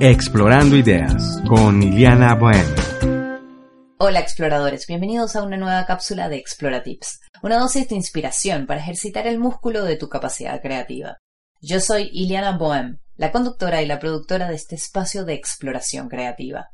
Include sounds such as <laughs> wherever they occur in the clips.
Explorando Ideas con Iliana Bohem. Hola exploradores, bienvenidos a una nueva cápsula de Explora Tips, una dosis de inspiración para ejercitar el músculo de tu capacidad creativa. Yo soy Iliana Bohem, la conductora y la productora de este espacio de exploración creativa.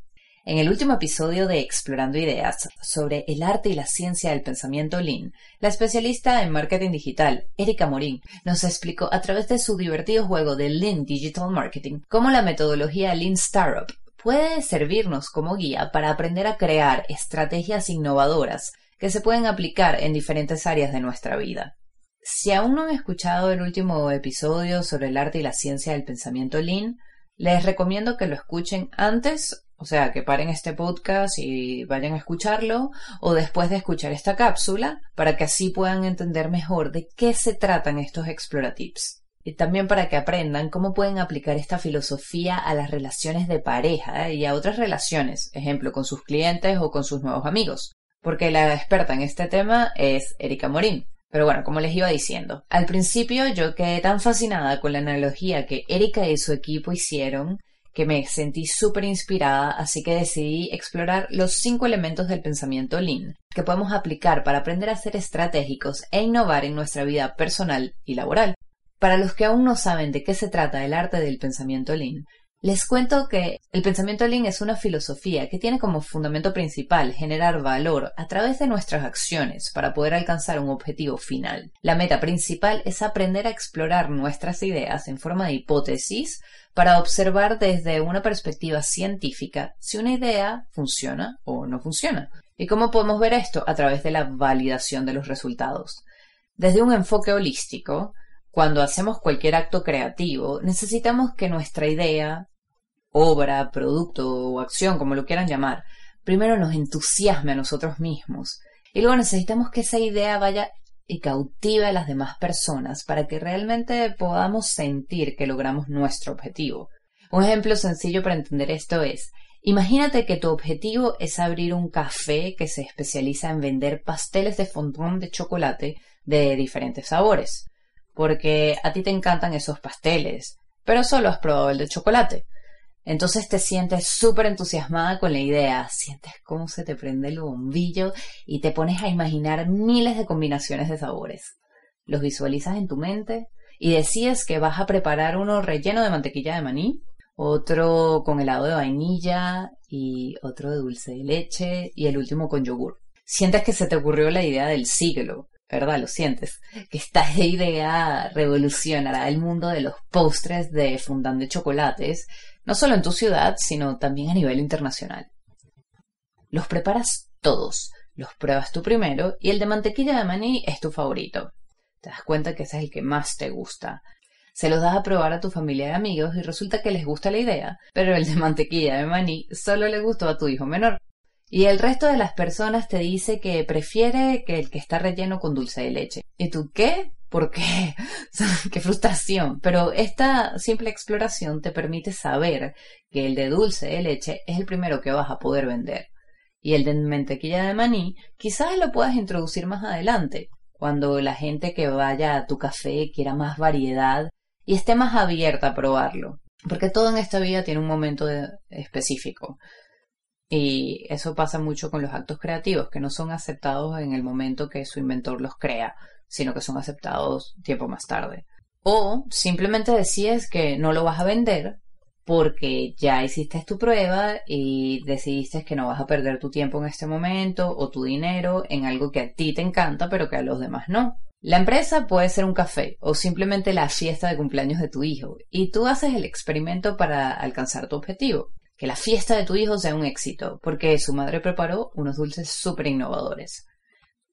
En el último episodio de Explorando Ideas sobre el arte y la ciencia del pensamiento Lean, la especialista en marketing digital, Erika Morín, nos explicó a través de su divertido juego de Lean Digital Marketing cómo la metodología Lean Startup puede servirnos como guía para aprender a crear estrategias innovadoras que se pueden aplicar en diferentes áreas de nuestra vida. Si aún no han escuchado el último episodio sobre el arte y la ciencia del pensamiento Lean, les recomiendo que lo escuchen antes o sea, que paren este podcast y vayan a escucharlo o después de escuchar esta cápsula para que así puedan entender mejor de qué se tratan estos Exploratips. Y también para que aprendan cómo pueden aplicar esta filosofía a las relaciones de pareja ¿eh? y a otras relaciones, ejemplo, con sus clientes o con sus nuevos amigos. Porque la experta en este tema es Erika Morín. Pero bueno, como les iba diciendo, al principio yo quedé tan fascinada con la analogía que Erika y su equipo hicieron que me sentí súper inspirada, así que decidí explorar los cinco elementos del pensamiento Lean que podemos aplicar para aprender a ser estratégicos e innovar en nuestra vida personal y laboral. Para los que aún no saben de qué se trata el arte del pensamiento Lean, les cuento que el pensamiento Lean es una filosofía que tiene como fundamento principal generar valor a través de nuestras acciones para poder alcanzar un objetivo final. La meta principal es aprender a explorar nuestras ideas en forma de hipótesis para observar desde una perspectiva científica si una idea funciona o no funciona. ¿Y cómo podemos ver esto? A través de la validación de los resultados. Desde un enfoque holístico, cuando hacemos cualquier acto creativo, necesitamos que nuestra idea, obra, producto o acción, como lo quieran llamar, primero nos entusiasme a nosotros mismos. Y luego necesitamos que esa idea vaya y cautive a las demás personas para que realmente podamos sentir que logramos nuestro objetivo. Un ejemplo sencillo para entender esto es, imagínate que tu objetivo es abrir un café que se especializa en vender pasteles de fondant de chocolate de diferentes sabores, porque a ti te encantan esos pasteles, pero solo has probado el de chocolate. Entonces te sientes súper entusiasmada con la idea, sientes cómo se te prende el bombillo y te pones a imaginar miles de combinaciones de sabores. Los visualizas en tu mente y decides que vas a preparar uno relleno de mantequilla de maní, otro con helado de vainilla y otro de dulce de leche y el último con yogur. Sientes que se te ocurrió la idea del siglo, ¿verdad? Lo sientes. Que esta idea revolucionará el mundo de los postres de fondant de chocolates no solo en tu ciudad, sino también a nivel internacional. Los preparas todos, los pruebas tú primero y el de mantequilla de maní es tu favorito. Te das cuenta que ese es el que más te gusta. Se los das a probar a tu familia y amigos y resulta que les gusta la idea, pero el de mantequilla de maní solo le gustó a tu hijo menor. Y el resto de las personas te dice que prefiere que el que está relleno con dulce de leche. ¿Y tú qué? ¿Por qué? <laughs> ¡Qué frustración! Pero esta simple exploración te permite saber que el de dulce de leche es el primero que vas a poder vender. Y el de mantequilla de maní quizás lo puedas introducir más adelante, cuando la gente que vaya a tu café quiera más variedad y esté más abierta a probarlo. Porque todo en esta vida tiene un momento específico. Y eso pasa mucho con los actos creativos, que no son aceptados en el momento que su inventor los crea, sino que son aceptados tiempo más tarde. O simplemente decides que no lo vas a vender porque ya hiciste tu prueba y decidiste que no vas a perder tu tiempo en este momento o tu dinero en algo que a ti te encanta pero que a los demás no. La empresa puede ser un café o simplemente la fiesta de cumpleaños de tu hijo y tú haces el experimento para alcanzar tu objetivo. Que la fiesta de tu hijo sea un éxito porque su madre preparó unos dulces súper innovadores.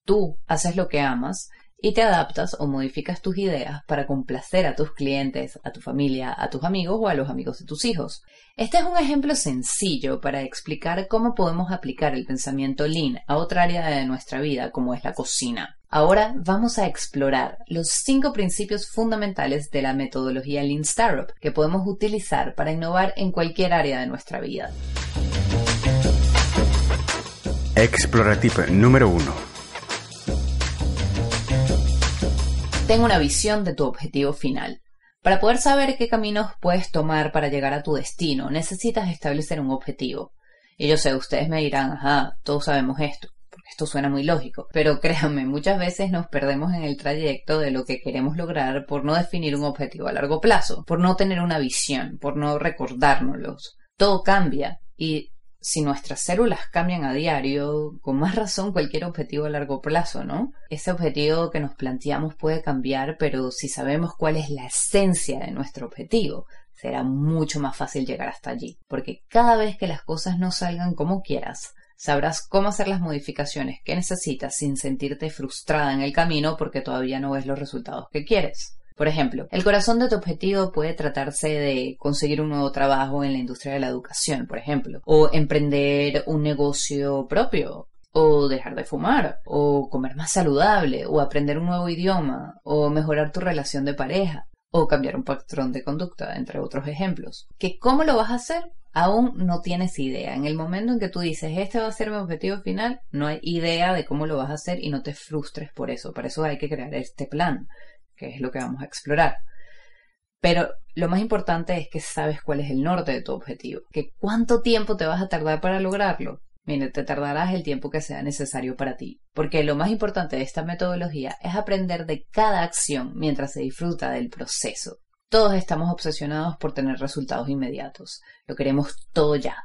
Tú haces lo que amas y te adaptas o modificas tus ideas para complacer a tus clientes, a tu familia, a tus amigos o a los amigos de tus hijos. Este es un ejemplo sencillo para explicar cómo podemos aplicar el pensamiento lean a otra área de nuestra vida como es la cocina. Ahora vamos a explorar los cinco principios fundamentales de la metodología Lean Startup que podemos utilizar para innovar en cualquier área de nuestra vida. Exploratip número 1. Ten una visión de tu objetivo final. Para poder saber qué caminos puedes tomar para llegar a tu destino, necesitas establecer un objetivo. Y yo sé, ustedes me dirán, ajá, todos sabemos esto, porque esto suena muy lógico, pero <laughs> créanme, muchas veces nos perdemos en el trayecto de lo que queremos lograr por no definir un objetivo a largo plazo, por no tener una visión, por no recordárnoslos. Todo cambia y si nuestras células cambian a diario, con más razón cualquier objetivo a largo plazo, ¿no? Ese objetivo que nos planteamos puede cambiar, pero si sabemos cuál es la esencia de nuestro objetivo, será mucho más fácil llegar hasta allí, porque cada vez que las cosas no salgan como quieras, sabrás cómo hacer las modificaciones que necesitas sin sentirte frustrada en el camino porque todavía no ves los resultados que quieres. Por ejemplo, el corazón de tu objetivo puede tratarse de conseguir un nuevo trabajo en la industria de la educación, por ejemplo, o emprender un negocio propio, o dejar de fumar, o comer más saludable, o aprender un nuevo idioma, o mejorar tu relación de pareja, o cambiar un patrón de conducta, entre otros ejemplos. ¿Que cómo lo vas a hacer? Aún no tienes idea. En el momento en que tú dices, este va a ser mi objetivo final, no hay idea de cómo lo vas a hacer y no te frustres por eso. Por eso hay que crear este plan que es lo que vamos a explorar. Pero lo más importante es que sabes cuál es el norte de tu objetivo, que cuánto tiempo te vas a tardar para lograrlo. Mire, te tardarás el tiempo que sea necesario para ti, porque lo más importante de esta metodología es aprender de cada acción mientras se disfruta del proceso. Todos estamos obsesionados por tener resultados inmediatos, lo queremos todo ya,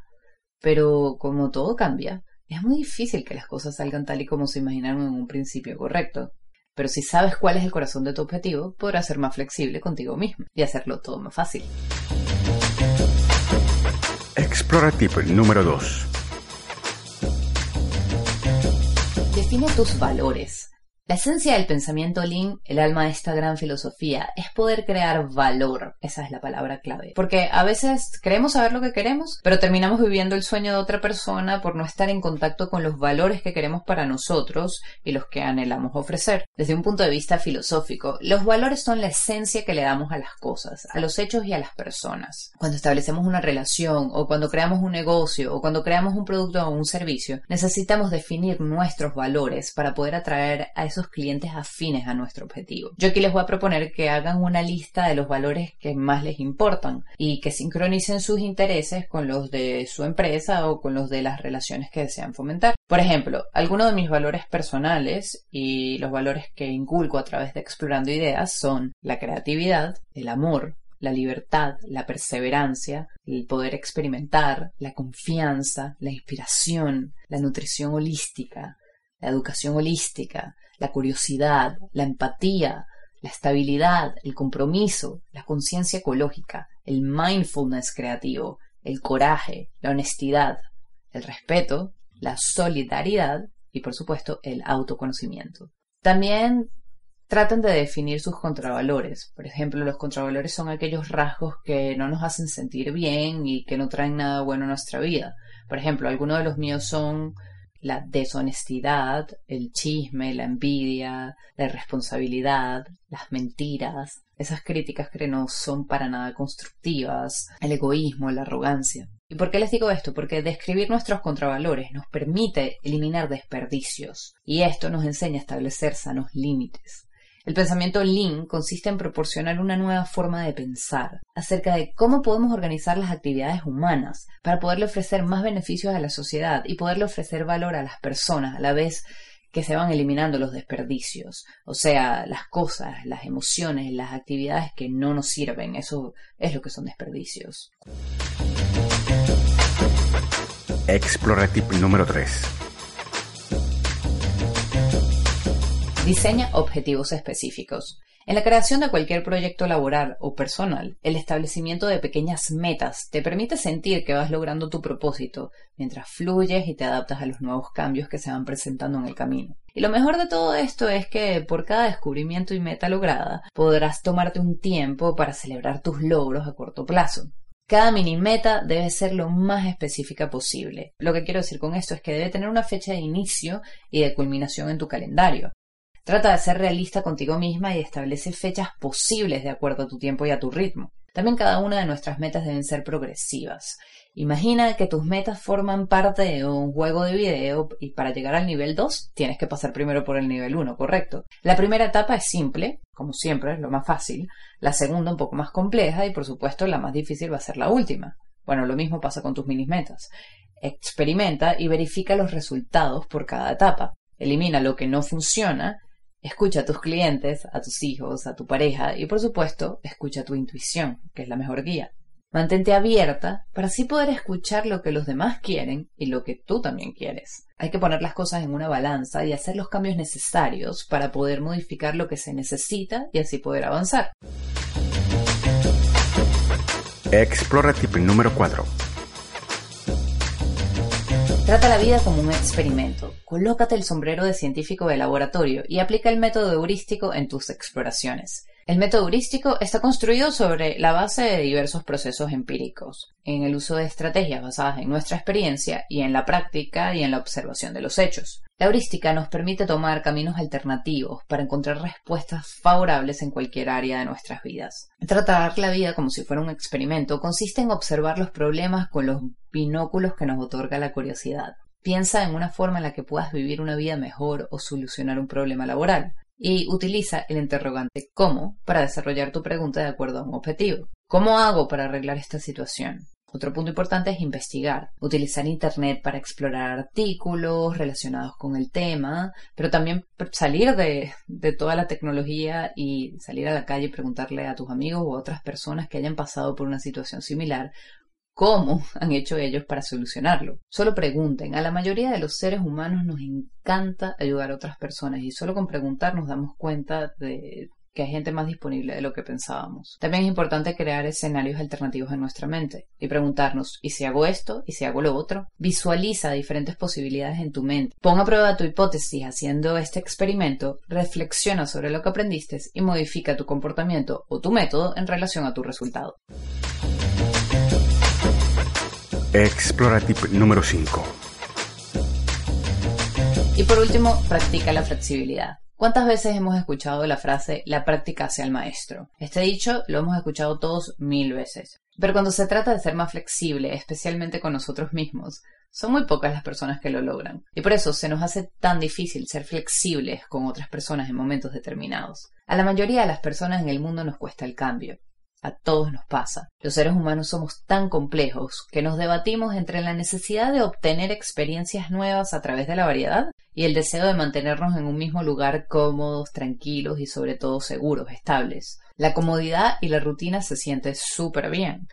pero como todo cambia, es muy difícil que las cosas salgan tal y como se imaginaron en un principio correcto. Pero si sabes cuál es el corazón de tu objetivo, podrás ser más flexible contigo mismo y hacerlo todo más fácil. Exploratip número 2. Define tus valores. La esencia del pensamiento Lean, el alma de esta gran filosofía, es poder crear valor. Esa es la palabra clave. Porque a veces creemos saber lo que queremos, pero terminamos viviendo el sueño de otra persona por no estar en contacto con los valores que queremos para nosotros y los que anhelamos ofrecer. Desde un punto de vista filosófico, los valores son la esencia que le damos a las cosas, a los hechos y a las personas. Cuando establecemos una relación o cuando creamos un negocio o cuando creamos un producto o un servicio, necesitamos definir nuestros valores para poder atraer a esos clientes afines a nuestro objetivo. Yo aquí les voy a proponer que hagan una lista de los valores que más les importan y que sincronicen sus intereses con los de su empresa o con los de las relaciones que desean fomentar. Por ejemplo, algunos de mis valores personales y los valores que inculco a través de explorando ideas son la creatividad, el amor, la libertad, la perseverancia, el poder experimentar, la confianza, la inspiración, la nutrición holística, la educación holística, la curiosidad, la empatía, la estabilidad, el compromiso, la conciencia ecológica, el mindfulness creativo, el coraje, la honestidad, el respeto, la solidaridad y por supuesto el autoconocimiento. También traten de definir sus contravalores. Por ejemplo, los contravalores son aquellos rasgos que no nos hacen sentir bien y que no traen nada bueno a nuestra vida. Por ejemplo, algunos de los míos son la deshonestidad, el chisme, la envidia, la irresponsabilidad, las mentiras, esas críticas que no son para nada constructivas, el egoísmo, la arrogancia. ¿Y por qué les digo esto? Porque describir nuestros contravalores nos permite eliminar desperdicios y esto nos enseña a establecer sanos límites. El pensamiento Lean consiste en proporcionar una nueva forma de pensar acerca de cómo podemos organizar las actividades humanas para poderle ofrecer más beneficios a la sociedad y poderle ofrecer valor a las personas a la vez que se van eliminando los desperdicios, o sea, las cosas, las emociones, las actividades que no nos sirven, eso es lo que son desperdicios. Exploratip número 3. Diseña objetivos específicos. En la creación de cualquier proyecto laboral o personal, el establecimiento de pequeñas metas te permite sentir que vas logrando tu propósito mientras fluyes y te adaptas a los nuevos cambios que se van presentando en el camino. Y lo mejor de todo esto es que por cada descubrimiento y meta lograda podrás tomarte un tiempo para celebrar tus logros a corto plazo. Cada mini meta debe ser lo más específica posible. Lo que quiero decir con esto es que debe tener una fecha de inicio y de culminación en tu calendario. Trata de ser realista contigo misma y establece fechas posibles de acuerdo a tu tiempo y a tu ritmo. También cada una de nuestras metas deben ser progresivas. Imagina que tus metas forman parte de un juego de video y para llegar al nivel 2 tienes que pasar primero por el nivel 1, ¿correcto? La primera etapa es simple, como siempre, es lo más fácil. La segunda un poco más compleja y por supuesto la más difícil va a ser la última. Bueno, lo mismo pasa con tus mini metas. Experimenta y verifica los resultados por cada etapa. Elimina lo que no funciona Escucha a tus clientes, a tus hijos, a tu pareja y por supuesto escucha tu intuición, que es la mejor guía. Mantente abierta para así poder escuchar lo que los demás quieren y lo que tú también quieres. Hay que poner las cosas en una balanza y hacer los cambios necesarios para poder modificar lo que se necesita y así poder avanzar. Explora tip número 4. Trata la vida como un experimento. Colócate el sombrero de científico de laboratorio y aplica el método heurístico en tus exploraciones. El método heurístico está construido sobre la base de diversos procesos empíricos, en el uso de estrategias basadas en nuestra experiencia y en la práctica y en la observación de los hechos. La heurística nos permite tomar caminos alternativos para encontrar respuestas favorables en cualquier área de nuestras vidas. Tratar la vida como si fuera un experimento consiste en observar los problemas con los binóculos que nos otorga la curiosidad. Piensa en una forma en la que puedas vivir una vida mejor o solucionar un problema laboral y utiliza el interrogante ¿cómo? para desarrollar tu pregunta de acuerdo a un objetivo. ¿Cómo hago para arreglar esta situación? Otro punto importante es investigar, utilizar Internet para explorar artículos relacionados con el tema, pero también salir de, toda la tecnología y salir a la calle y preguntarle a tus amigos o a otras personas que hayan pasado por una situación similar cómo han hecho ellos para solucionarlo. Solo pregunten. A la mayoría de los seres humanos nos encanta ayudar a otras personas y solo con preguntar nos damos cuenta de que hay gente más disponible de lo que pensábamos. También es importante crear escenarios alternativos en nuestra mente y preguntarnos, ¿y si hago esto? ¿y si hago lo otro? Visualiza diferentes posibilidades en tu mente. Pon a prueba tu hipótesis haciendo este experimento, reflexiona sobre lo que aprendiste y modifica tu comportamiento o tu método en relación a tu resultado. Explora tip número 5. Y por último, practica la flexibilidad. ¿Cuántas veces hemos escuchado la frase la práctica hacia el maestro? Este dicho lo hemos escuchado todos mil veces. Pero cuando se trata de ser más flexible, especialmente con nosotros mismos, son muy pocas las personas que lo logran. Y por eso se nos hace tan difícil ser flexibles con otras personas en momentos determinados. A la mayoría de las personas en el mundo nos cuesta el cambio. A todos nos pasa. Los seres humanos somos tan complejos que nos debatimos entre la necesidad de obtener experiencias nuevas a través de la variedad y el deseo de mantenernos en un mismo lugar cómodos, tranquilos y sobre todo seguros, estables. La comodidad y la rutina se siente súper bien,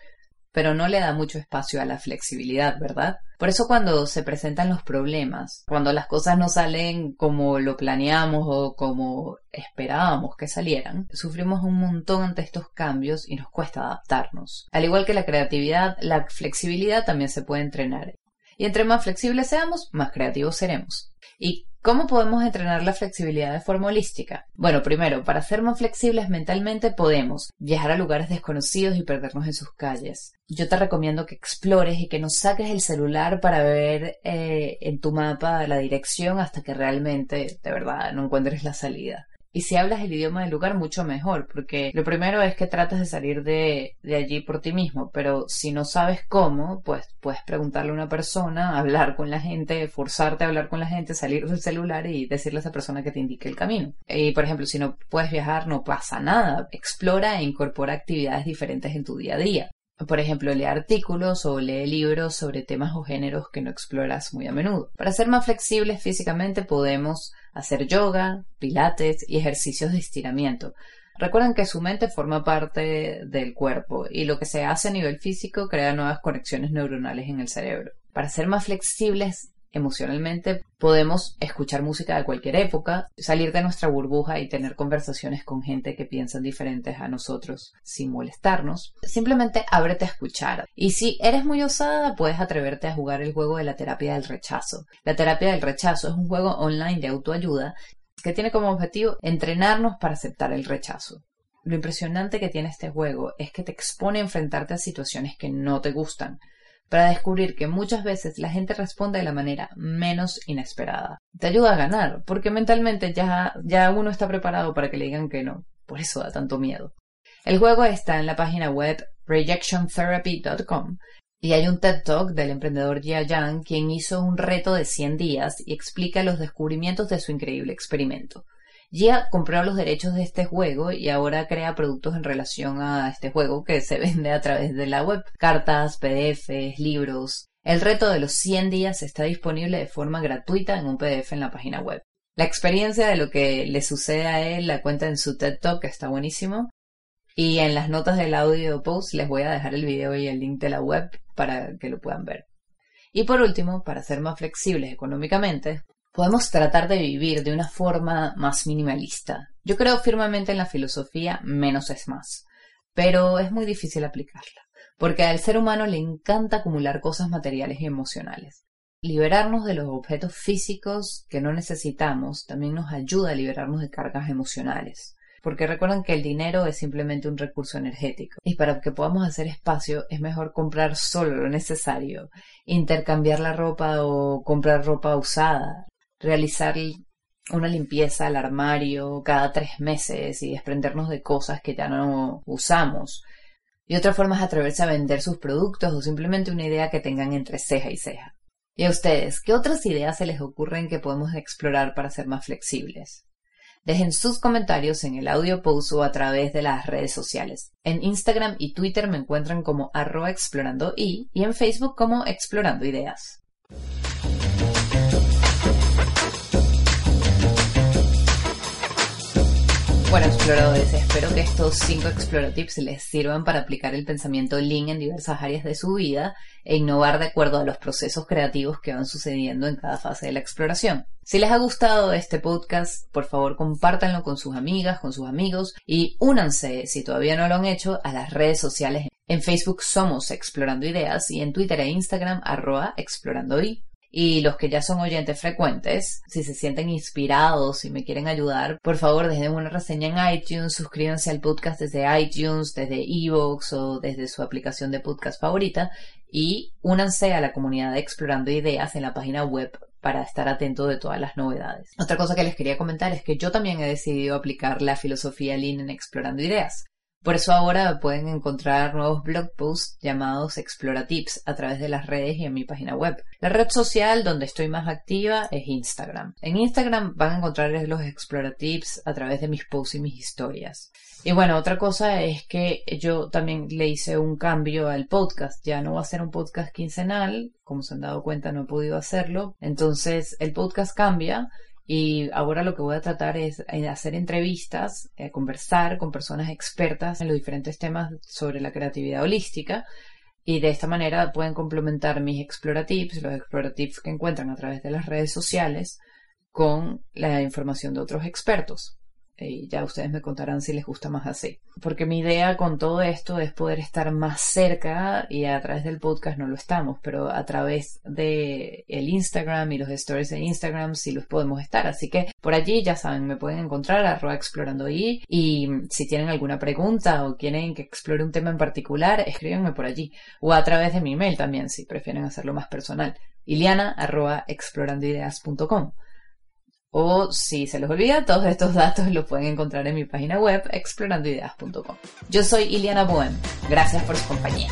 pero no le da mucho espacio a la flexibilidad, ¿verdad? Por eso cuando se presentan los problemas, cuando las cosas no salen como lo planeamos o como esperábamos que salieran, sufrimos un montón ante estos cambios y nos cuesta adaptarnos. Al igual que la creatividad, la flexibilidad también se puede entrenar. Y entre más flexibles seamos, más creativos seremos. ¿Y cómo podemos entrenar la flexibilidad de forma holística? Bueno, primero, para ser más flexibles mentalmente podemos viajar a lugares desconocidos y perdernos en sus calles. Yo te recomiendo que explores y que no saques el celular para ver eh, en tu mapa la dirección hasta que realmente, de verdad, no encuentres la salida. Y si hablas el idioma del lugar, mucho mejor, porque lo primero es que tratas de salir de, de, allí por ti mismo, pero si no sabes cómo, pues puedes preguntarle a una persona, <laughs> hablar con la gente, forzarte a hablar con la gente, salir del celular y decirle a esa persona que te indique el camino. Y por ejemplo, si no puedes viajar, no pasa nada. Explora e incorpora actividades diferentes en tu día a día. Por ejemplo, lee artículos o lee libros sobre temas o géneros que no exploras muy a menudo. Para ser más flexibles físicamente podemos hacer yoga, pilates y ejercicios de estiramiento. Recuerden que su mente forma parte del cuerpo y lo que se hace a nivel físico crea nuevas conexiones neuronales en el cerebro. Para ser más flexibles emocionalmente, podemos escuchar música de cualquier época, salir de nuestra burbuja y tener conversaciones con gente que piensan diferentes a nosotros sin molestarnos. Simplemente ábrete a escuchar. Y si eres muy osada, puedes atreverte a jugar el juego de la terapia del rechazo. La terapia del rechazo es un juego online de autoayuda que tiene como objetivo entrenarnos para aceptar el rechazo. Lo impresionante que tiene este juego es que te expone a enfrentarte a situaciones que no te gustan, para descubrir que muchas veces la gente responde de la manera menos inesperada. Te ayuda a ganar, porque mentalmente ya, ya uno está preparado para que le digan que no. Por eso da tanto miedo. El juego está en la página web rejectiontherapy.com y hay un TED Talk del emprendedor Jia Yang quien hizo un reto de 100 días y explica los descubrimientos de su increíble experimento. Jia compró los derechos de este juego y ahora crea productos en relación a este juego que se <laughs> vende a través de la web. Cartas, PDFs, libros. El reto de los 100 días está disponible de forma gratuita en un PDF en la página web. La experiencia de lo que le sucede a él la cuenta en su TED Talk, que está buenísimo. Y en las notas del audio post les voy a dejar el video y el link de la web para que lo puedan ver. Y por último, para ser más flexibles económicamente, podemos tratar de vivir de una forma más minimalista. Yo creo firmemente en la filosofía menos es más, pero es muy difícil aplicarla, porque al ser humano le encanta acumular cosas materiales y emocionales. Liberarnos de los objetos físicos que no necesitamos también nos ayuda a liberarnos de cargas emocionales porque recuerden que el dinero es simplemente un recurso energético y para que podamos hacer espacio es mejor comprar solo lo necesario, intercambiar la ropa o comprar ropa usada, realizar una limpieza al armario cada tres meses y desprendernos de cosas que ya no usamos. Y otra forma es atreverse a vender sus productos o simplemente una idea que tengan entre ceja y ceja. ¿Y a ustedes, qué otras ideas se les ocurren que podemos explorar para ser más flexibles? Dejen sus comentarios en el audio post o a través de las redes sociales. En Instagram y Twitter me encuentran como arroba explorando y, y en Facebook como explorando ideas. Bueno, exploradores, espero que estos 5 Exploratips les sirvan para aplicar el pensamiento Lean en diversas áreas de su vida e innovar de acuerdo a los procesos creativos que van sucediendo en cada fase de la exploración. Si les ha gustado este podcast, por favor compártanlo con sus amigas, con sus amigos y únanse, si todavía no lo han hecho, a las redes sociales. En Facebook somos Explorando Ideas y en Twitter e Instagram arroba Explorando y los que ya son oyentes frecuentes, si se sienten inspirados y me quieren ayudar, por favor dejen una reseña en iTunes, suscríbanse al podcast desde iTunes, desde Evox o desde su aplicación de podcast favorita y únanse a la comunidad de Explorando Ideas en la página web para estar atento de todas las novedades. Otra cosa que les quería comentar es que yo también he decidido aplicar la filosofía Lean en Explorando Ideas. Por eso ahora pueden encontrar nuevos blog posts llamados Exploratips a través de las redes y en mi página web. La red social donde estoy más activa es Instagram. En Instagram van a encontrar los Exploratips a través de mis posts y mis historias. Y bueno, otra cosa es que yo también le hice un cambio al podcast. Ya no va a ser un podcast quincenal, como se han dado cuenta no he podido hacerlo. Entonces el podcast cambia y ahora lo que voy a tratar es eh, hacer entrevistas, eh, conversar con personas expertas en los diferentes temas sobre la creatividad holística. Y de esta manera pueden complementar mis exploratips, los exploratips que encuentran a través de las redes sociales, con la información de otros expertos y ya ustedes me contarán si les gusta más así. Porque mi idea con todo esto es poder estar más cerca y a través del podcast no lo estamos, pero a través de el Instagram y los stories de Instagram sí los podemos estar. Así que por allí ya saben, me pueden encontrar arroba explorando ahí y si tienen alguna pregunta o quieren que explore un tema en particular, escríbanme por allí o a través de mi email también si prefieren hacerlo más personal. Iliana arroba explorandoideas.com. O si se les olvida, todos estos datos los pueden encontrar en mi página web explorandoideas.com. Yo soy Iliana Bohem. Gracias por su compañía.